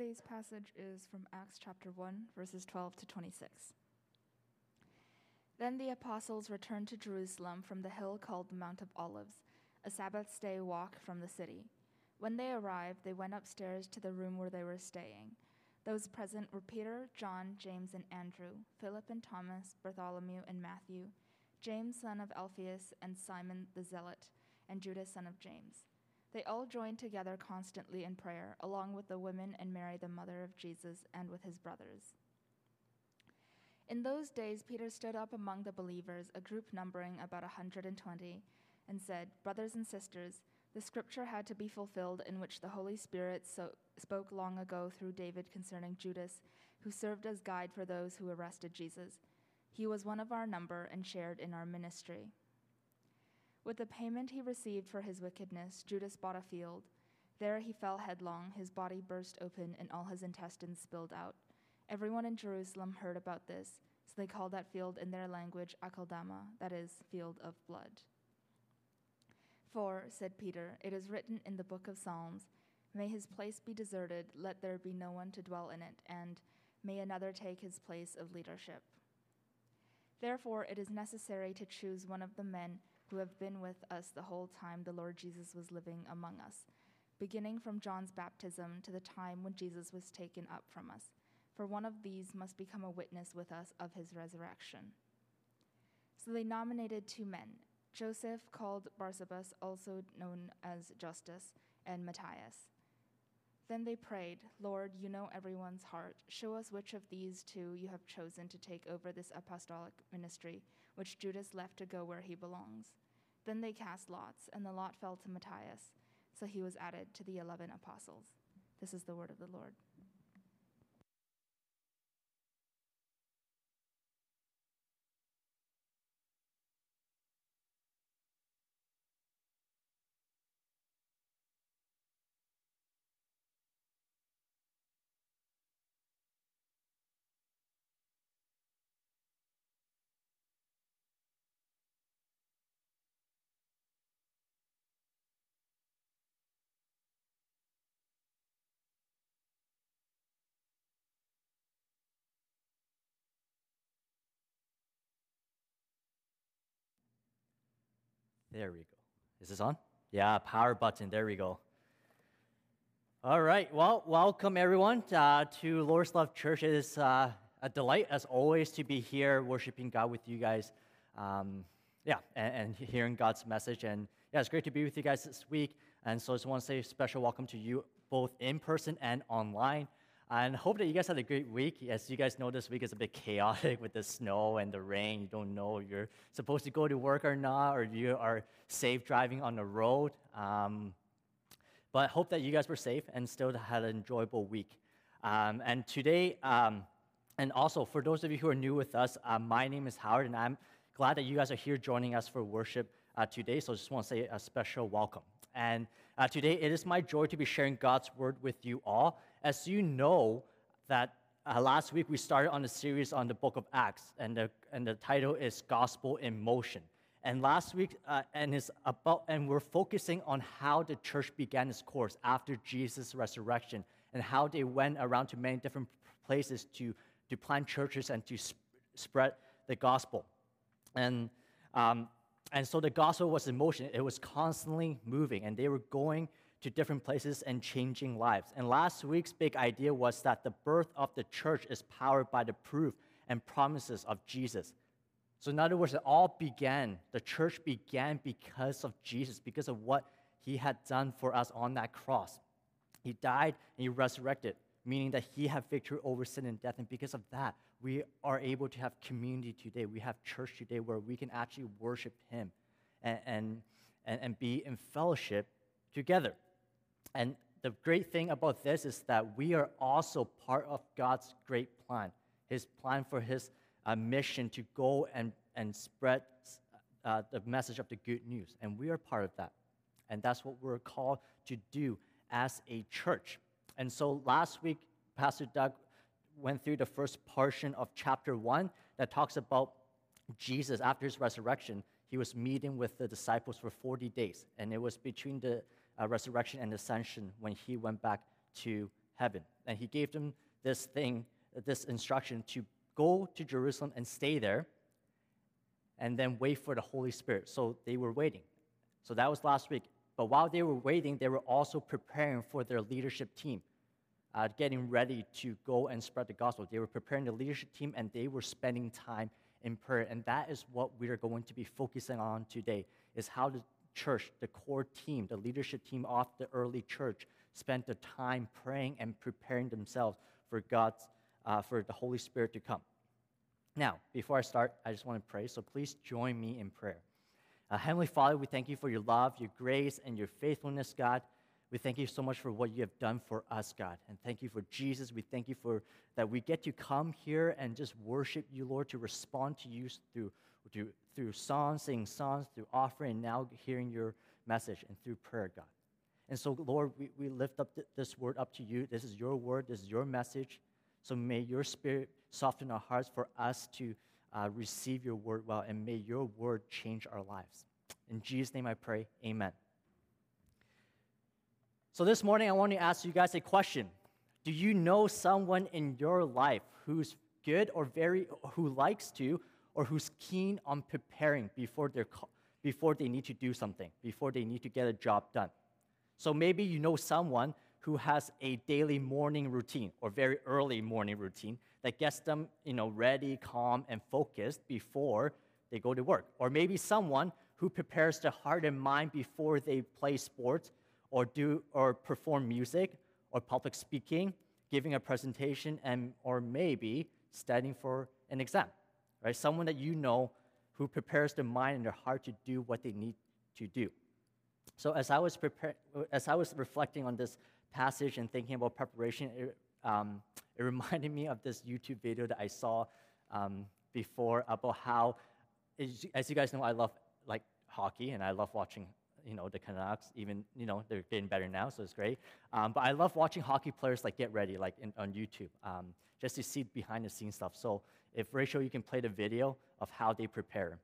Today's passage is from Acts chapter 1, verses 12 to 26. Then the apostles returned to Jerusalem from the hill called the Mount of Olives, a Sabbath day walk from the city. When they arrived, they went upstairs to the room where they were staying. Those present were Peter, John, James, and Andrew, Philip and Thomas, Bartholomew and Matthew, James, son of Alphaeus, and Simon the Zealot, and Judas, son of James. They all joined together constantly in prayer, along with the women and Mary, the mother of Jesus, and with his brothers. In those days, Peter stood up among the believers, a group numbering about a 120, and said, Brothers and sisters, the scripture had to be fulfilled in which the Holy Spirit so, spoke long ago through David concerning Judas, who served as guide for those who arrested Jesus. He was one of our number and shared in our ministry. With the payment he received for his wickedness, Judas bought a field. There he fell headlong, his body burst open, and all his intestines spilled out. Everyone in Jerusalem heard about this, so they called that field in their language Akeldama, that is, field of blood. For, said Peter, it is written in the book of Psalms, May his place be deserted, let there be no one to dwell in it, and may another take his place of leadership. Therefore, it is necessary to choose one of the men who have been with us the whole time the Lord Jesus was living among us, beginning from John's baptism to the time when Jesus was taken up from us. For one of these must become a witness with us of his resurrection. So they nominated two men Joseph, called Barsabbas, also known as Justus, and Matthias. Then they prayed, Lord, you know everyone's heart. Show us which of these two you have chosen to take over this apostolic ministry, which Judas left to go where he belongs. Then they cast lots, and the lot fell to Matthias. So he was added to the eleven apostles. This is the word of the Lord. There we go. Is this on? Yeah, power button. There we go. All right. Well, welcome everyone uh, to Lord's Love Church. It is uh, a delight, as always, to be here worshiping God with you guys. Um, yeah, and, and, hearing God's message. And yeah, it's great to be with you guys this week. And so I just want to say a special welcome to you both in person and online. And hope that you guys had a great week. As you guys know, this week is a bit chaotic with the snow and the rain. You don't know if you're supposed to go to work or not, or you are safe driving on the road. Um, but hope that you guys were safe and still had an enjoyable week. Um, and today, um, and also for those of you who are new with us, uh, my name is Howard, and I'm glad that you guys are here joining us for worship uh, today. So I just want to say a special welcome. And uh, today, it is my joy to be sharing God's word with you all. As you know, that uh, last week we started on a series on the book of Acts, and the, and the title is Gospel in Motion. And last week, uh, and is about, and we're focusing on how the church began its course after Jesus' resurrection, and how they went around to many different places to, to plant churches and to sp- spread the gospel. And um, and so the gospel was in motion. It was constantly moving, and they were going to different places and changing lives. And last week's big idea was that the birth of the church is powered by the proof and promises of Jesus. So, in other words, it all began, the church began because of Jesus, because of what he had done for us on that cross. He died and he resurrected, meaning that he had victory over sin and death. And because of that, we are able to have community today. We have church today where we can actually worship him and, and, and, be in fellowship together. And the great thing about this is that we are also part of God's great plan, his plan for his uh, mission to go and, and spread uh, the message of the good news. And we are part of that. And that's what we're called to do as a church. And so last week, Pastor Doug went through the first portion of chapter one that talks about Jesus after his resurrection. He was meeting with the disciples for 40 days. And it was between the uh, resurrection and ascension when he went back to heaven. And he gave them this thing, this instruction to go to Jerusalem and stay there and then wait for the Holy Spirit. So they were waiting. So that was last week. But while they were waiting, they were also preparing for their leadership team, uh, getting ready to go and spread the gospel. They were preparing the leadership team and they were spending time in prayer. And that is what we are going to be focusing on today, is how the church, the core team, the leadership team of the early church, spent the time praying and preparing themselves for God's, uh, for the Holy Spirit to come. Now, before I start, I just want to pray, so please join me in prayer. Uh, Heavenly Father, we thank you for your love, your grace, and your faithfulness, God. We thank you so much for what you have done for us, God. And thank you for Jesus. We thank you for that we get to come here and just worship you, Lord, to respond to you through, through, through songs, singing songs, through offering, and now hearing your message and through prayer, God. And so, Lord, we, we lift up th- this word up to you. This is your word, this is your message. So may your spirit soften our hearts for us to uh, receive your word well, and may your word change our lives. In Jesus' name I pray, amen. So this morning, I want to ask you guys a question. Do you know someone in your life who's good or very, who likes to, or who's keen on preparing before, they're, before they need to do something, before they need to get a job done? So maybe you know someone who has a daily morning routine or very early morning routine that gets them, you know, ready, calm, and focused before they go to work. Or maybe someone who prepares their heart and mind before they play sports or do or perform music or public speaking, giving a presentation, and or maybe studying for an exam. Right? Someone that you know who prepares their mind and their heart to do what they need to do. So as I was prepar- as I was reflecting on this passage and thinking about preparation, it, um, it reminded me of this YouTube video that I saw um, before about how, as you guys know, I love like hockey and I love watching you know the Canucks. Even you know they're getting better now, so it's great. Um, but I love watching hockey players like get ready, like in, on YouTube, um, just to see behind the scenes stuff. So if Rachel, you can play the video of how they prepare.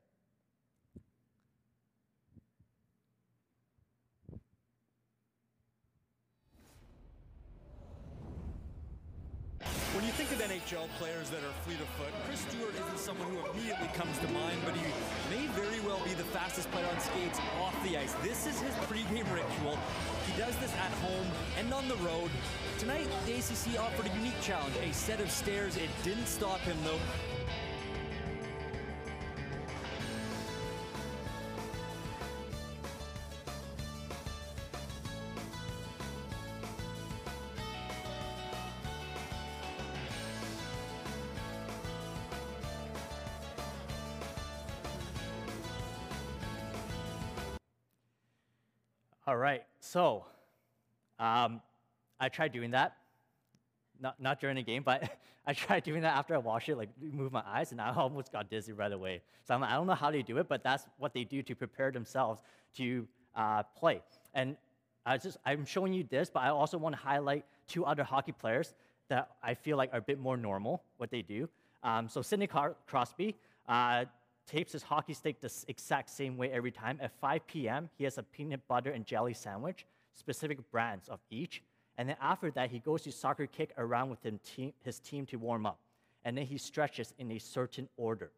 When you think of NHL players that are fleet of foot, Chris Stewart isn't someone who immediately comes to mind, but he may very well be the fastest player on skates off the ice. This is his pregame ritual. He does this at home and on the road. Tonight, the ACC offered a unique challenge, a set of stairs. It didn't stop him, though. All right, so um, I tried doing that. Not, not during the game, but I tried doing that after I watched it, like move my eyes, and I almost got dizzy right away. So I'm, I don't know how they do it, but that's what they do to prepare themselves to uh, play. And I just, I'm showing you this, but I also want to highlight two other hockey players that I feel like are a bit more normal, what they do. Um, so Sidney Crosby, uh, tapes his hockey stick the exact same way every time. At 5 p.m., he has a peanut butter and jelly sandwich, specific brands of each. And then after that, he goes to soccer kick around with team, his team to warm up. And then he stretches in a certain order.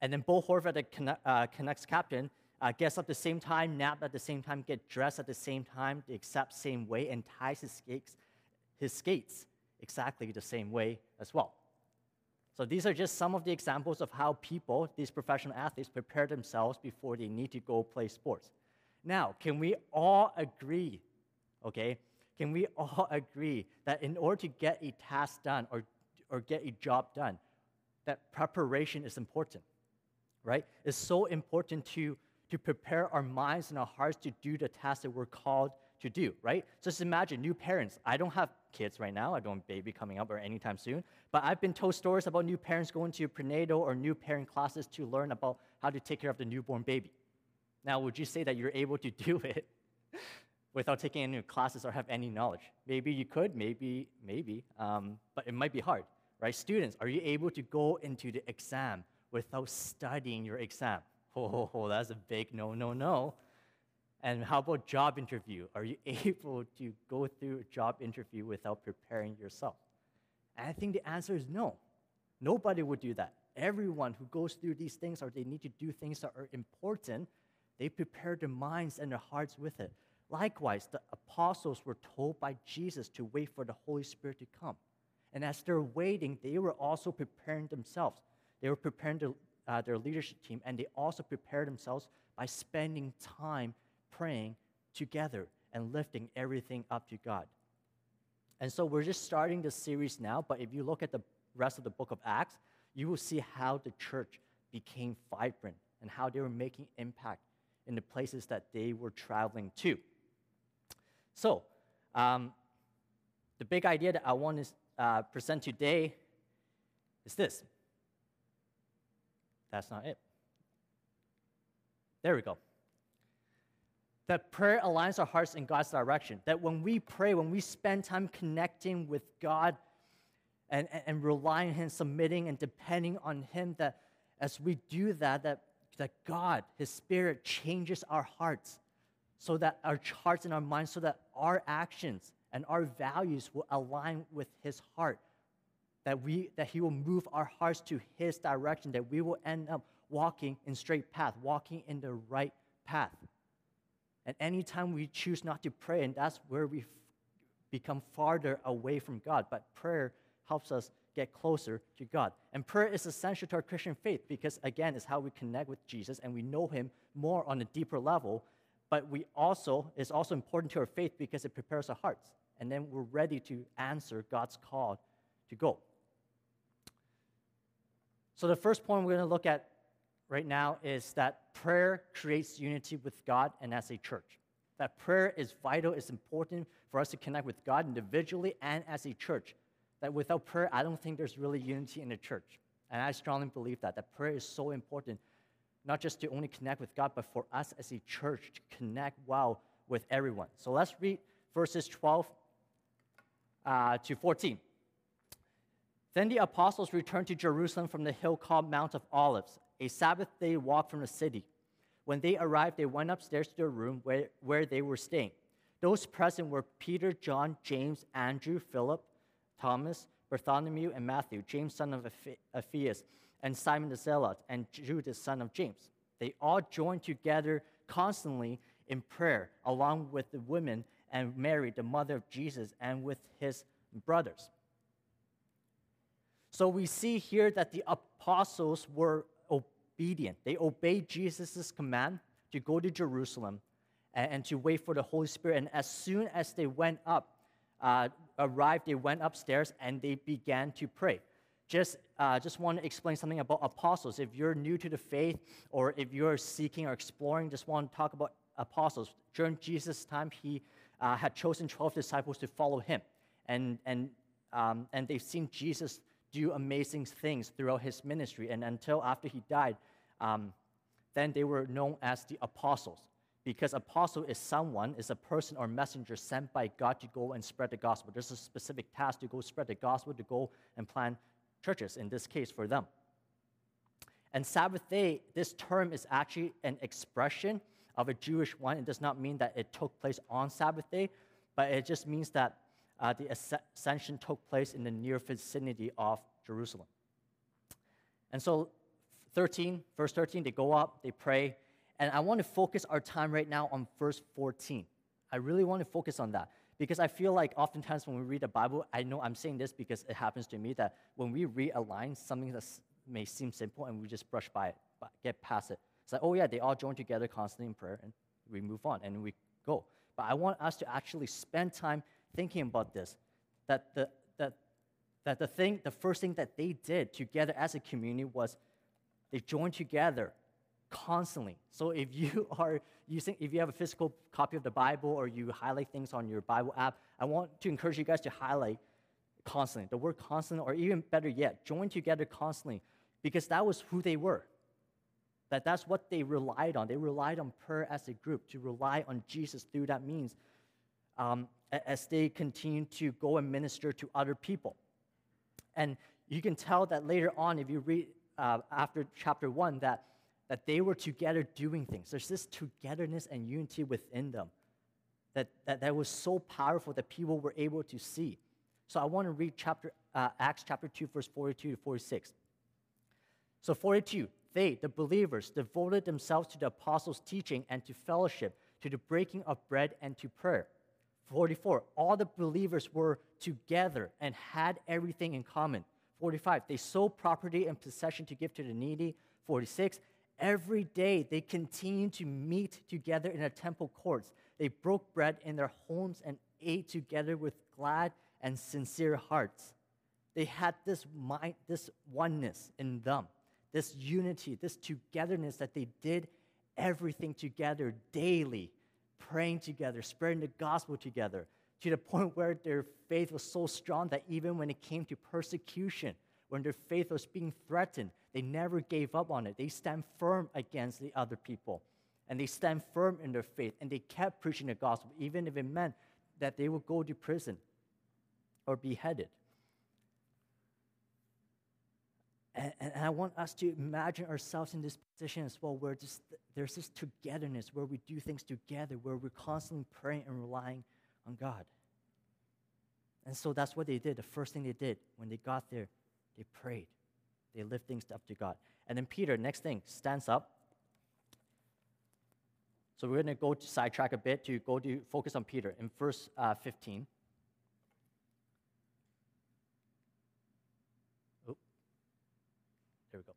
And then Bo Horvath, the uh, Canucks captain, uh, gets up the same time, nap at the same time, get dressed at the same time, the exact same way, and ties his skates, his skates exactly the same way as well. So these are just some of the examples of how people, these professional athletes, prepare themselves before they need to go play sports. Now, can we all agree, okay? Can we all agree that in order to get a task done or, or get a job done, that preparation is important, right? It's so important to, to prepare our minds and our hearts to do the task that we're called to do, right? Just imagine new parents. I don't have kids right now. I don't have baby coming up or anytime soon. But I've been told stories about new parents going to prenatal or new parent classes to learn about how to take care of the newborn baby. Now, would you say that you're able to do it without taking any classes or have any knowledge? Maybe you could, maybe, maybe, um, but it might be hard, right? Students, are you able to go into the exam without studying your exam? Oh that's a big no, no, no. And how about job interview? Are you able to go through a job interview without preparing yourself? And I think the answer is no. Nobody would do that. Everyone who goes through these things or they need to do things that are important, they prepare their minds and their hearts with it. Likewise, the apostles were told by Jesus to wait for the Holy Spirit to come. And as they're waiting, they were also preparing themselves. They were preparing their, uh, their leadership team, and they also prepared themselves by spending time praying together and lifting everything up to God. And so we're just starting the series now, but if you look at the rest of the book of Acts, you will see how the church became vibrant and how they were making impact in the places that they were traveling to. So, um, the big idea that I want to uh, present today is this. That's not it. There we go. That prayer aligns our hearts in God's direction. That when we pray, when we spend time connecting with God and, and, and relying on Him, submitting and depending on Him, that as we do that, that, that God, His Spirit, changes our hearts so that our hearts and our minds, so that our actions and our values will align with His heart. That, we, that He will move our hearts to His direction, that we will end up walking in straight path, walking in the right path. And anytime we choose not to pray, and that's where we become farther away from God. But prayer helps us get closer to God. And prayer is essential to our Christian faith because, again, it's how we connect with Jesus and we know Him more on a deeper level. But we also, it's also important to our faith because it prepares our hearts. And then we're ready to answer God's call to go. So, the first point we're going to look at right now is that prayer creates unity with God and as a church. That prayer is vital, it's important for us to connect with God individually and as a church. That without prayer, I don't think there's really unity in the church. And I strongly believe that. That prayer is so important, not just to only connect with God, but for us as a church to connect well with everyone. So let's read verses 12 uh, to 14. Then the apostles returned to Jerusalem from the hill called Mount of Olives, a Sabbath day walk from the city. When they arrived, they went upstairs to their room where, where they were staying. Those present were Peter, John, James, Andrew, Philip, Thomas, Bartholomew, and Matthew, James, son of Alphaeus, and Simon the Zealot, and Judas, son of James. They all joined together constantly in prayer, along with the women and Mary, the mother of Jesus, and with his brothers. So we see here that the apostles were obedient. They obeyed Jesus' command to go to Jerusalem and, and, to wait for the Holy Spirit. And as soon as they went up, uh, arrived, they went upstairs and they began to pray. Just, uh, just want to explain something about apostles. If you're new to the faith or if you're seeking or exploring, just want to talk about apostles. During Jesus' time, he uh, had chosen 12 disciples to follow him. And, and, um, and they've seen Jesus do amazing things throughout his ministry. And until after he died, um, then they were known as the apostles. Because apostle is someone, is a person or messenger sent by God to go and spread the gospel. There's a specific task to go spread the gospel, to go and plant churches, in this case for them. And Sabbath day, this term is actually an expression of a Jewish one. It does not mean that it took place on Sabbath day, but it just means that uh, the ascension took place in the near vicinity of Jerusalem. And so, 13, verse 13, they go up, they pray, and I want to focus our time right now on verse 14. I really want to focus on that because I feel like oftentimes when we read the Bible, I know I'm saying this because it happens to me that when we realign something that may seem simple and we just brush by it, get past it. It's like, oh yeah, they all join together constantly in prayer and we move on and we go. But I want us to actually spend time thinking about this, that the, that, that the thing, the first thing that they did together as a community was they joined together constantly. So if you are using, if you have a physical copy of the Bible or you highlight things on your Bible app, I want to encourage you guys to highlight constantly, the word constantly, or even better yet, join together constantly, because that was who they were. That that's what they relied on. They relied on prayer as a group to rely on Jesus through that means um, as they continue to go and minister to other people. And you can tell that later on, if you read uh, after chapter one, that that they were together doing things. There's this togetherness and unity within them that, that, that was so powerful that people were able to see. So I want to read chapter, uh, Acts chapter 2, verse 42 to 46. So 42, they, the believers, devoted themselves to the apostles' teaching and to fellowship, to the breaking of bread and to prayer. 44, all the believers were together and had everything in common. 45, they sold property and possession to give to the needy. 46, every day they continued to meet together in the temple courts. They broke bread in their homes and ate together with glad and sincere hearts. They had this mind, this oneness in them, this unity, this togetherness that they did everything together daily, praying together, spreading the gospel together, to the point where their faith was so strong that even when it came to persecution, when their faith was being threatened, they never gave up on it. They stand firm against the other people. And they stand firm in their faith. And they kept preaching the gospel, even if it meant that they would go to prison or beheaded. And, and, I want us to imagine ourselves in this position as well, where just, there's this togetherness, where we do things together, where we're constantly praying and relying on God. And so that's what they did. The first thing they did when they got there, they prayed. They lift things up to God. And then Peter, next thing, stands up. So we're going to go to sidetrack a bit to go to focus on Peter in verse uh, 15. There we go.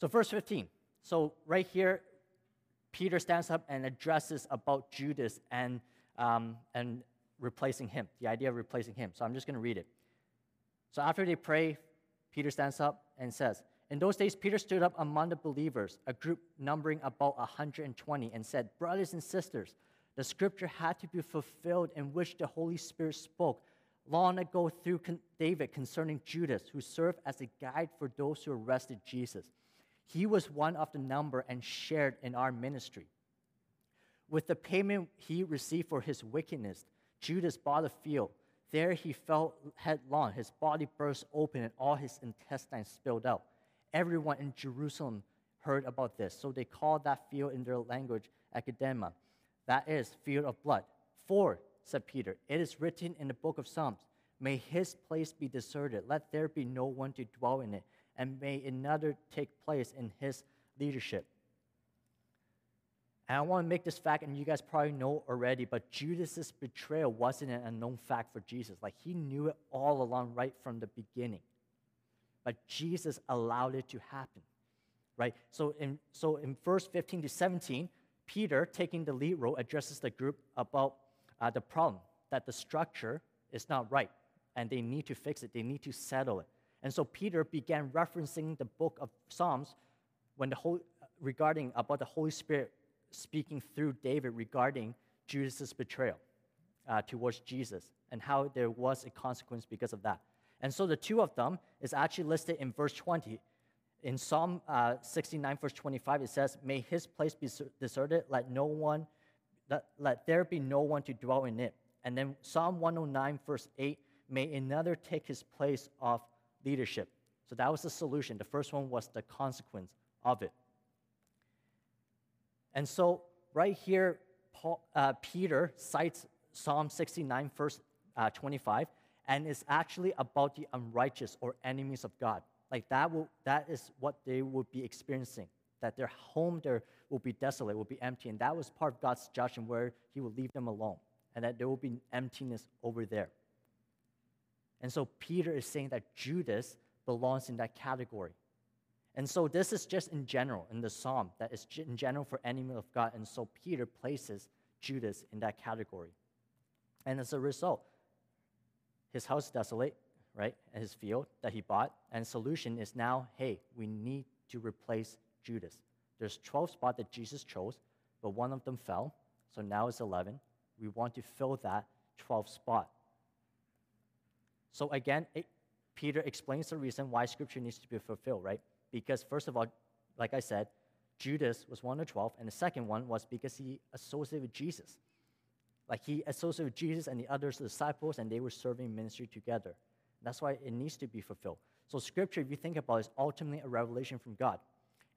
So, verse 15. So, right here, Peter stands up and addresses about Judas and, um, and replacing him, the idea of replacing him. So, I'm just going to read it. So, after they pray, Peter stands up and says, In those days, Peter stood up among the believers, a group numbering about 120, and said, Brothers and sisters, the scripture had to be fulfilled in which the Holy Spirit spoke long ago through David concerning Judas, who served as a guide for those who arrested Jesus. He was one of the number and shared in our ministry. With the payment he received for his wickedness, Judas bought a field. There he fell headlong. His body burst open and all his intestines spilled out. Everyone in Jerusalem heard about this, so they called that field in their language Akeldama, that is, field of blood. For said Peter. It is written in the book of Psalms May his place be deserted, let there be no one to dwell in it, and may another take place in his leadership. And I want to make this fact, and you guys probably know already, but Judas's betrayal wasn't an unknown fact for Jesus. Like he knew it all along, right from the beginning. But Jesus allowed it to happen, right? So in so in verse 15 to 17, Peter, taking the lead role, addresses the group about uh, the problem that the structure is not right and they need to fix it, they need to settle it. And so Peter began referencing the book of Psalms when the whole, regarding about the Holy Spirit speaking through David regarding Judas's betrayal uh, towards Jesus and how there was a consequence because of that. And so the two of them is actually listed in verse 20. In Psalm uh, 69, verse 25, it says, May his place be deserted, let no one let, let there be no one to dwell in it. And then Psalm 109, verse 8, may another take his place of leadership. So that was the solution. The first one was the consequence of it. And so, right here, Paul, uh, Peter cites Psalm 69, verse uh, 25, and it's actually about the unrighteous or enemies of God. Like that, will, that is what they would be experiencing that their home there will be desolate, will be empty. And that was part of God's judgment where He will leave them alone and that there will be emptiness over there. And so Peter is saying that Judas belongs in that category. And so this is just in general in the psalm that is in general for enemy of God. And so Peter places Judas in that category. And as a result, his house is desolate, right? And his field that he bought. And solution is now, hey, we need to replace Judas. There's 12 spots that Jesus chose, but one of them fell, so now it's 11. We want to fill that 12 spot. So again, it, Peter explains the reason why Scripture needs to be fulfilled, right? Because first of all, like I said, Judas was one of the 12, and the second one was because he associated with Jesus. Like he associated with Jesus and the other disciples, and they were serving ministry together. That's why it needs to be fulfilled. So, Scripture, if you think about it, is ultimately a revelation from God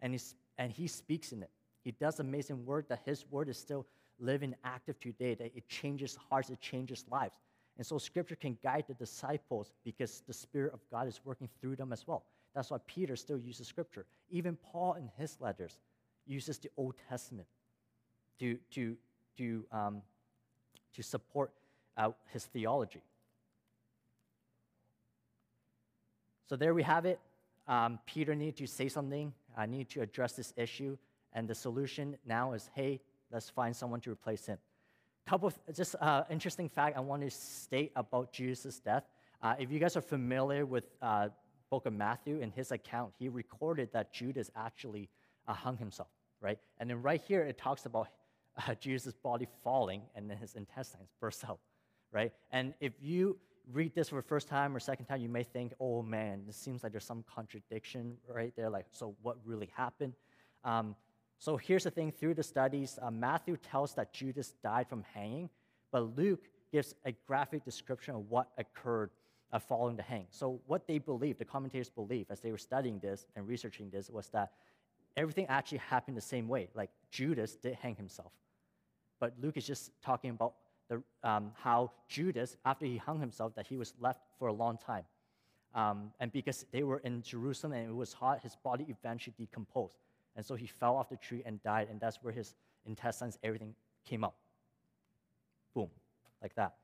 and it's and he speaks in it. He does amazing work that his word is still living active today, that it changes hearts, it changes lives. And so scripture can guide the disciples because the Spirit of God is working through them as well. That's why Peter still uses scripture. Even Paul in his letters uses the Old Testament to, to, to, um, to support uh, his theology. So there we have it. Um, Peter needed to say something. I need to address this issue. And the solution now is hey, let's find someone to replace him. Couple of just uh, interesting fact I want to state about Jesus' death. Uh, if you guys are familiar with uh, book of Matthew, in his account, he recorded that Judas actually uh, hung himself, right? And then right here, it talks about uh, Jesus' body falling and then his intestines burst out, right? And if you read this for the first time or second time, you may think, oh man, it seems like there's some contradiction right there. Like, so what really happened? Um, so here's the thing through the studies, uh, Matthew tells that Judas died from hanging, but Luke gives a graphic description of what occurred uh, following the hang. So what they believe, the commentators believe, as they were studying this and researching this, was that everything actually happened the same way. Like Judas did hang himself, but Luke is just talking about the, um, how Judas, after he hung himself, that he was left for a long time. Um, and because they were in Jerusalem and it was hot, his body eventually decomposed. And so he fell off the tree and died, and that's where his intestines, everything came out. Boom, like that.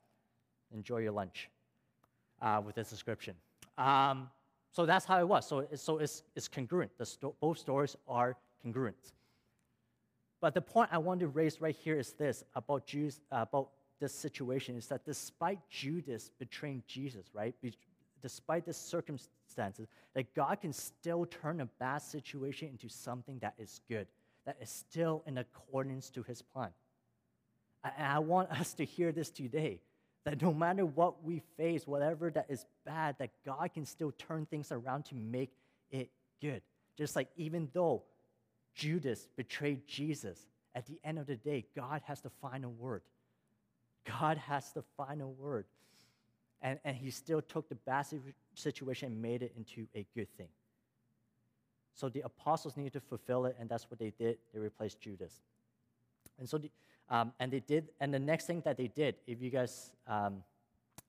Enjoy your lunch uh, with this description. Um, so that's how it was. So, it's, so it's, it's congruent. The sto- both stories are congruent. But the point I want to raise right here is this about Jews, uh, about this situation is that despite Judas betraying Jesus, right, be- despite the circumstances, that God can still turn a bad situation into something that is good, that is still in accordance to his plan. And I want us to hear this today that no matter what we face, whatever that is bad, that God can still turn things around to make it good. Just like even though Judas betrayed Jesus, at the end of the day, God has the final word. God has the final word. And, and he still took the bad situation and made it into a good thing. So the apostles needed to fulfill it, and that's what they did. They replaced Judas. And so, the, um, and they did, and the next thing that they did, if you guys um,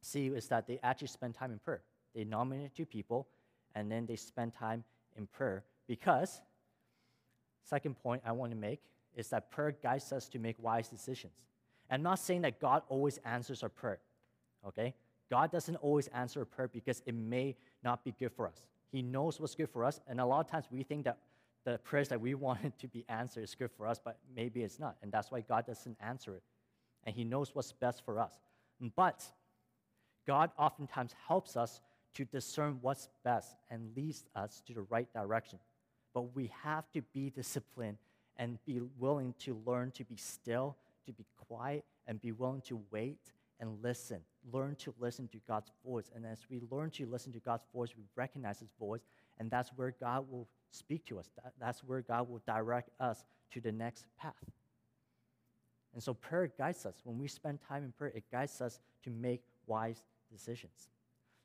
see, is that they actually spent time in prayer. They nominated two people, and then they spent time in prayer because, second point I want to make is that prayer guides us to make wise decisions. I'm not saying that God always answers our prayer, okay? God doesn't always answer a prayer because it may not be good for us. He knows what's good for us, and a lot of times we think that the prayers that we wanted to be answered is good for us, but maybe it's not, and that's why God doesn't answer it. And He knows what's best for us. But God oftentimes helps us to discern what's best and leads us to the right direction. But we have to be disciplined and be willing to learn to be still to be quiet and be willing to wait and listen. Learn to listen to God's voice. And as we learn to listen to God's voice, we recognize His voice, and that's where God will speak to us. That's where God will direct us to the next path. And so prayer guides us. When we spend time in prayer, it guides us to make wise decisions.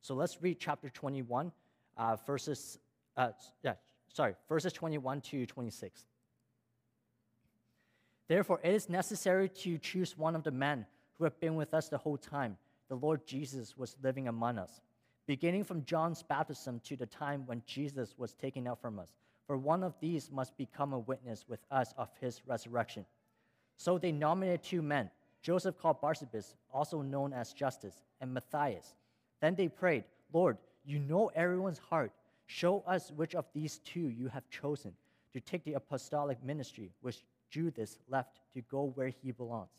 So let's read chapter 21, uh, verses, uh, yeah, sorry, verses 21 to 26. Therefore, it is necessary to choose one of the men who have been with us the whole time the Lord Jesus was living among us, beginning from John's baptism to the time when Jesus was taken out from us. For one of these must become a witness with us of his resurrection. So they nominated two men, Joseph called Barsabbas, also known as Justus, and Matthias. Then they prayed, Lord, you know everyone's heart. Show us which of these two you have chosen to take the apostolic ministry, which Judas left to go where he belongs.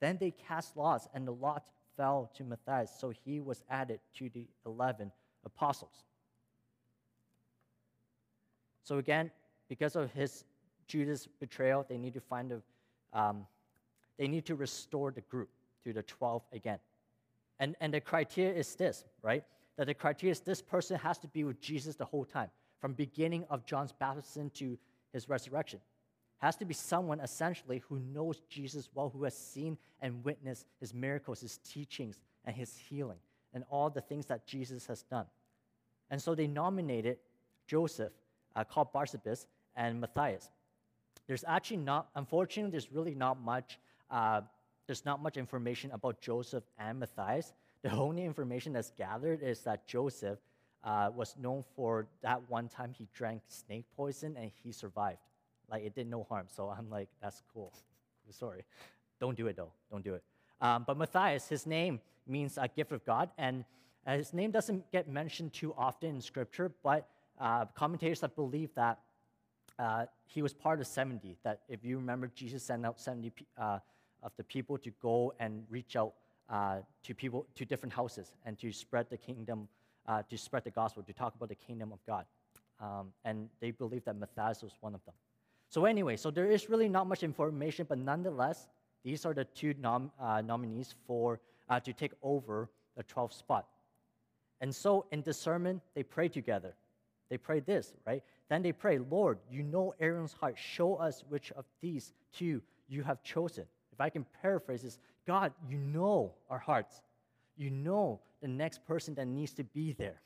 Then they cast lots, and the lot fell to Matthias, so he was added to the 11 apostles. So again, because of his Judas betrayal, they need to find a, um, they need to restore the group to the 12 again. And, and the criteria is this, right? That the criteria is this person has to be with Jesus the whole time, from beginning of John's baptism to his resurrection has to be someone essentially who knows Jesus well, who has seen and witnessed his miracles, his teachings, and his healing, and all the things that Jesus has done. And so they nominated Joseph, uh, called Barsabbas, and Matthias. there's actually not, unfortunately, there's really not much, uh, there's not much information about Joseph and Matthias. The only information that's gathered is that Joseph uh, was known for that one time he drank snake poison and he survived. Like it did no harm. So I'm like, that's cool. Sorry. Don't do it though. Don't do it. Um, but Matthias, his name means a gift of God, and uh, his name doesn't get mentioned too often in Scripture, but uh, commentators have believed that uh, he was part of 70. That if you remember, Jesus sent out 70 uh, of the people to go and reach out uh, to people to different houses and to spread the kingdom, uh, to spread the gospel, to talk about the kingdom of God. Um, and they believe that Matthias was one of them. So anyway, so there is really not much information, but nonetheless, these are the two nom- uh, nominees for uh, to take over the 12th spot. And so in the sermon, they pray together. They pray this, right? Then they pray, Lord, you know Aaron's heart. Show us which of these two you have chosen. If I can paraphrase this, God, you know our hearts. You know the next person that needs to be there.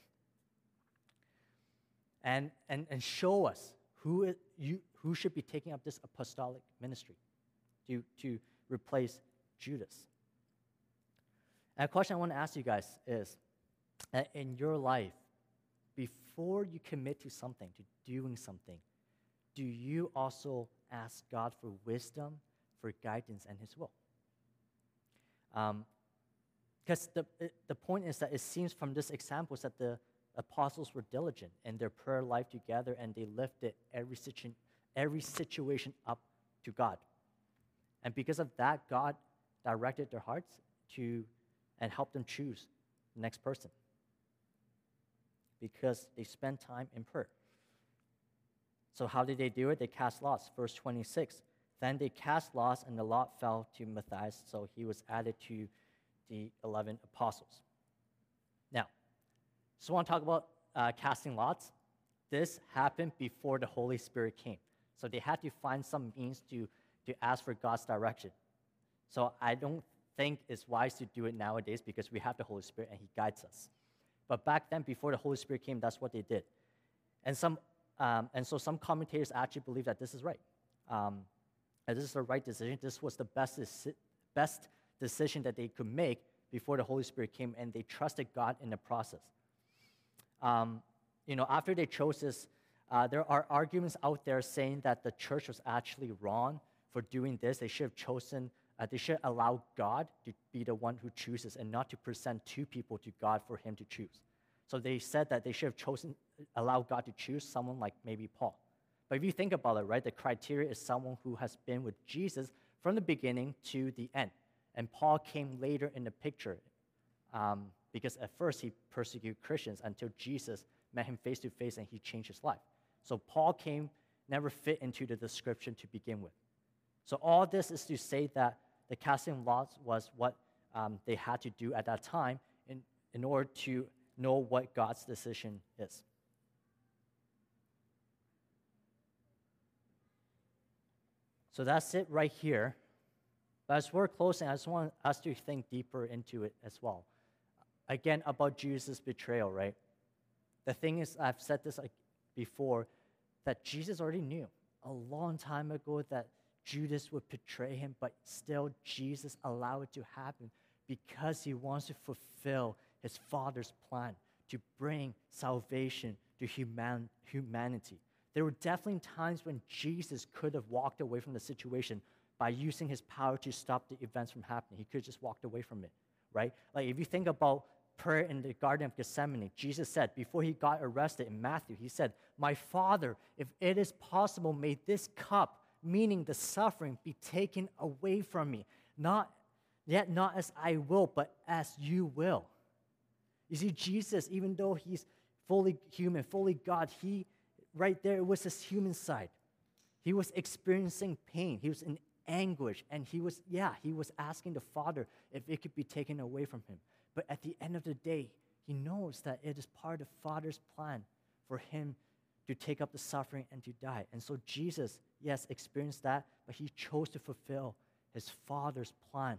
And, and, and show us who, you, who should be taking up this apostolic ministry to, to replace Judas. And a question I want to ask you guys is in your life, before you commit to something, to doing something, do you also ask God for wisdom, for guidance, and His will? Because um, the, the point is that it seems from this example that the apostles were diligent in their prayer life together and they lifted every, situ- every situation up to God. And because of that, God directed their hearts to and helped them choose the next person because they spent time in prayer. So, how did they do it? They cast lots. Verse 26. Then they cast lots, and the lot fell to Matthias, so he was added to the 11 apostles. Now, just want to talk about uh, casting lots. This happened before the Holy Spirit came. So they had to find some means to, to ask for God's direction. So I don't think it's wise to do it nowadays because we have the Holy Spirit and He guides us. But back then, before the Holy Spirit came, that's what they did. And, some, um, and so some commentators actually believe that this is right. Um, that this is the right decision. This was the best, best decision that they could make before the Holy Spirit came, and they trusted God in the process. Um, you know, after they chose this, uh, there are arguments out there saying that the church was actually wrong for doing this. They should have chosen, uh, they should allow God to be the one who chooses and not to present two people to God for him to choose. So they said that they should have chosen, allow God to choose someone like maybe Paul. But if you think about it, right, the criteria is someone who has been with Jesus from the beginning to the end. And Paul came later in the picture um, because at first he persecuted Christians until Jesus met him face to face and he changed his life. So Paul came, never fit into the description to begin with. So all this is to say that the casting lots was what um, they had to do at that time in, in order to know what God's decision is. So that's it right here. But as we're closing, I just want us to think deeper into it as well. Again, about Jesus' betrayal, right? The thing is, I've said this before, that Jesus already knew a long time ago that Judas would betray him, but still Jesus allowed it to happen because he wants to fulfill his Father's plan to bring salvation to human, humanity. There were definitely times when Jesus could have walked away from the situation by using his power to stop the events from happening. He could have just walked away from it, right? Like if you think about prayer in the Garden of Gethsemane, Jesus said, before he got arrested in Matthew, he said, My Father, if it is possible, may this cup, meaning the suffering, be taken away from me. Not yet not as I will, but as you will. You see, Jesus, even though he's fully human, fully God, he right there, it was his human side. He was experiencing pain. He was in anguish. And he was, yeah, he was asking the Father if it could be taken away from him. But at the end of the day, he knows that it is part of Father's plan for him to take up the suffering and to die. And so Jesus, yes, experienced that, but he chose to fulfill his Father's plan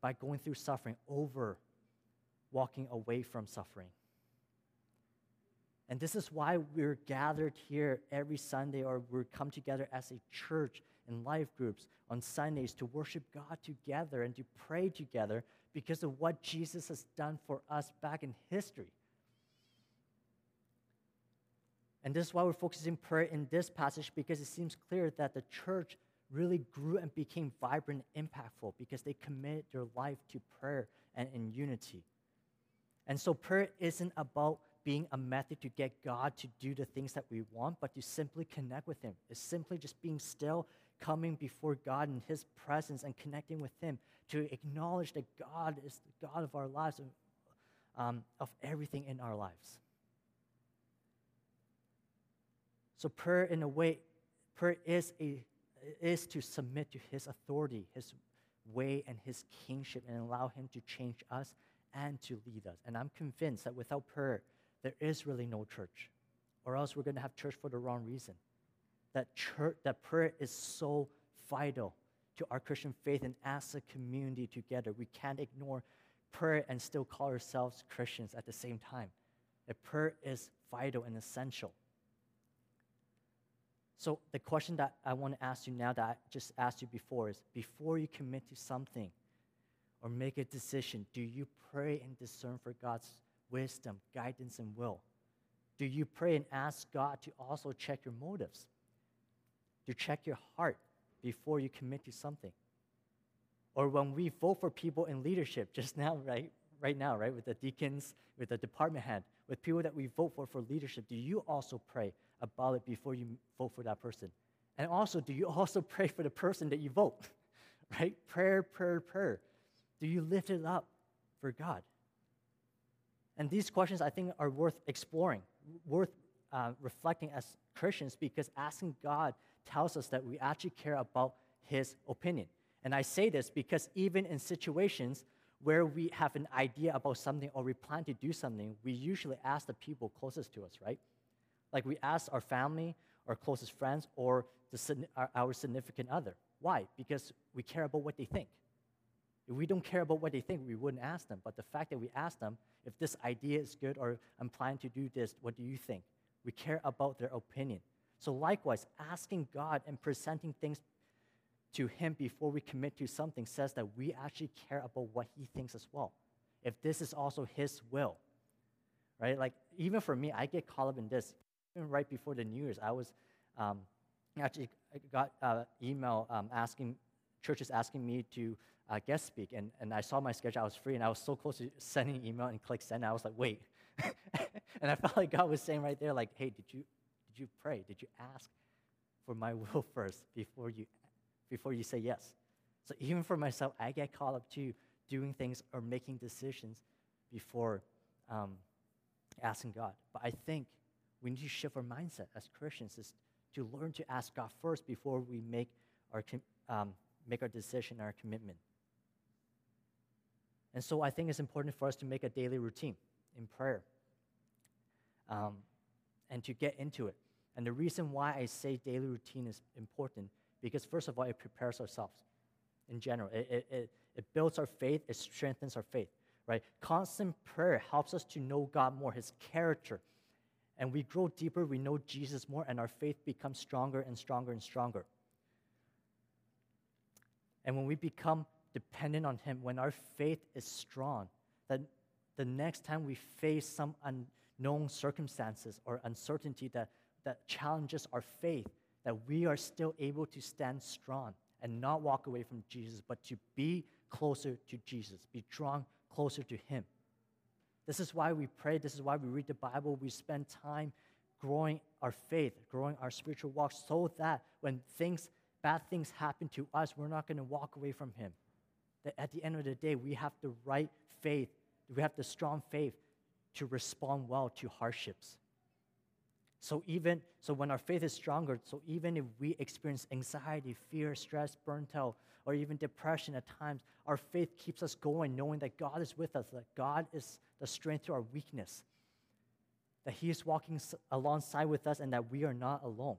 by going through suffering over walking away from suffering. And this is why we're gathered here every Sunday, or we come together as a church in life groups on Sundays to worship God together and to pray together because of what Jesus has done for us back in history. And this is why we're focusing prayer in this passage because it seems clear that the church really grew and became vibrant and impactful because they committed their life to prayer and in unity. And so prayer isn't about being a method to get God to do the things that we want, but to simply connect with Him. It's simply just being still, coming before God in His presence and connecting with Him to acknowledge that God is the God of our lives, um, of everything in our lives. So prayer, in a way, prayer is a is to submit to His authority, His way, and His kingship, and allow Him to change us and to lead us. And I'm convinced that without prayer, there is really no church, or else we're going to have church for the wrong reason. That church, that prayer is so vital to our Christian faith, and as a community together, we can't ignore prayer and still call ourselves Christians at the same time. That prayer is vital and essential. So, the question that I want to ask you now that I just asked you before is before you commit to something or make a decision, do you pray and discern for God's wisdom, guidance, and will? Do you pray and ask God to also check your motives, to check your heart before you commit to something? Or when we vote for people in leadership, just now, right? Right now, right? With the deacons, with the department head, with people that we vote for for leadership, do you also pray? about it before you vote for that person? And also, do you also pray for the person that you vote? right? Prayer, prayer, prayer. Do you lift it up for God? And these questions, I think, are worth exploring, worth uh, reflecting as Christians because asking God tells us that we actually care about His opinion. And I say this because even in situations where we have an idea about something or we plan to do something, we usually ask the people closest to us, right? Like we ask our family, our closest friends, or the, our, our significant other. Why? Because we care about what they think. If we don't care about what they think, we wouldn't ask them. But the fact that we ask them, if this idea is good or I'm planning to do this, what do you think? We care about their opinion. So, likewise, asking God and presenting things to Him before we commit to something says that we actually care about what He thinks as well. If this is also His will, right? Like, even for me, I get caught up in this even right before the New Year's, I was um, actually I got an email um, asking churches asking me to uh, guest speak, and, and I saw my schedule. I was free, and I was so close to sending email and click send. I was like, wait, and I felt like God was saying right there, like, hey, did you did you pray? Did you ask for my will first before you before you say yes? So even for myself, I get caught up to doing things or making decisions before um, asking God. But I think we need to shift our mindset as Christians is to learn to ask God first before we make our, um, make our decision, our commitment. And so I think it's important for us to make a daily routine in prayer um, and to get into it. And the reason why I say daily routine is important because, first of all, it prepares ourselves in general. It, it, it, it builds our faith, it strengthens our faith, right? Constant prayer helps us to know God more, His character, and we grow deeper, we know Jesus more, and our faith becomes stronger and stronger and stronger. And when we become dependent on Him, when our faith is strong, that the next time we face some unknown circumstances or uncertainty that, that challenges our faith, that we are still able to stand strong and not walk away from Jesus, but to be closer to Jesus, be drawn closer to Him. This is why we pray. This is why we read the Bible. We spend time growing our faith, growing our spiritual walk, so that when things, bad things happen to us, we're not going to walk away from Him. That at the end of the day, we have the right faith, we have the strong faith to respond well to hardships. So even so when our faith is stronger, so even if we experience anxiety, fear, stress, burnt out, or even depression at times, our faith keeps us going, knowing that God is with us, that God is the strength to our weakness, that He is walking alongside with us, and that we are not alone.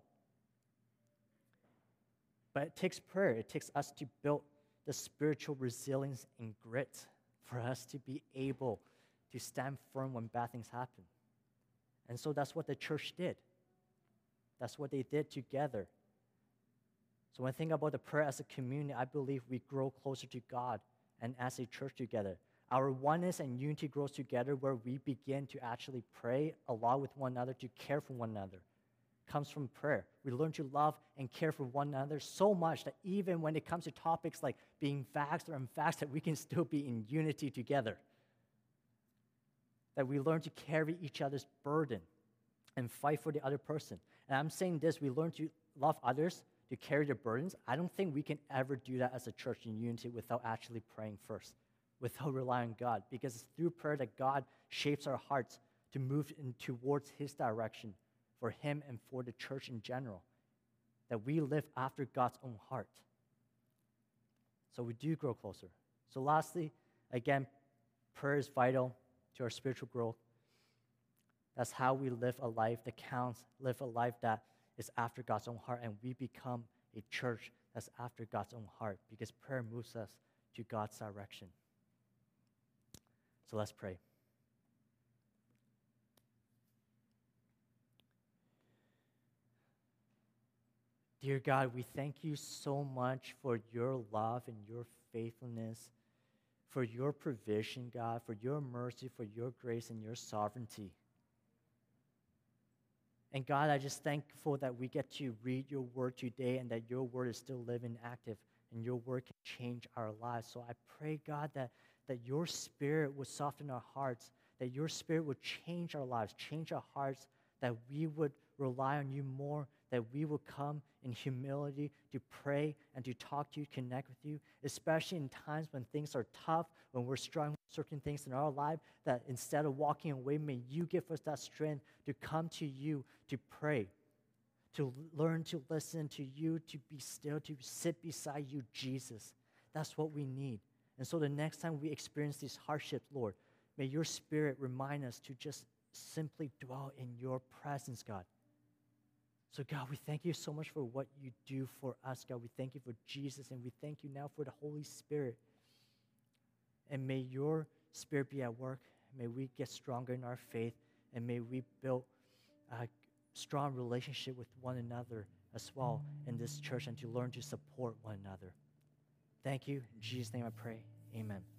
But it takes prayer, it takes us to build the spiritual resilience and grit for us to be able to stand firm when bad things happen. And so that's what the church did. That's what they did together. So when I think about the prayer as a community, I believe we grow closer to God and as a church together. Our oneness and unity grows together where we begin to actually pray along with one another to care for one another. Comes from prayer. We learn to love and care for one another so much that even when it comes to topics like being vaxxed or unvaxxed, that we can still be in unity together. That we learn to carry each other's burden and fight for the other person. And I'm saying this we learn to love others, to carry their burdens. I don't think we can ever do that as a church in unity without actually praying first, without relying on God, because it's through prayer that God shapes our hearts to move in towards His direction for Him and for the church in general, that we live after God's own heart. So we do grow closer. So, lastly, again, prayer is vital to our spiritual growth. That's how we live a life that counts, live a life that is after God's own heart, and we become a church that's after God's own heart because prayer moves us to God's direction. So let's pray. Dear God, we thank you so much for your love and your faithfulness, for your provision, God, for your mercy, for your grace and your sovereignty. And God, I just thankful that we get to read your word today and that your word is still living active and your word can change our lives. So I pray, God, that, that your spirit would soften our hearts, that your spirit would change our lives, change our hearts, that we would rely on you more, that we will come in humility to pray and to talk to you, connect with you, especially in times when things are tough, when we're struggling with certain things in our life, that instead of walking away, may you give us that strength to come to you to pray, to learn to listen to you, to be still, to sit beside you, Jesus. That's what we need. And so the next time we experience these hardships, Lord, may your spirit remind us to just simply dwell in your presence, God. So, God, we thank you so much for what you do for us, God. We thank you for Jesus, and we thank you now for the Holy Spirit. And may your spirit be at work. May we get stronger in our faith, and may we build a strong relationship with one another as well in this church and to learn to support one another. Thank you. In Jesus' name I pray. Amen.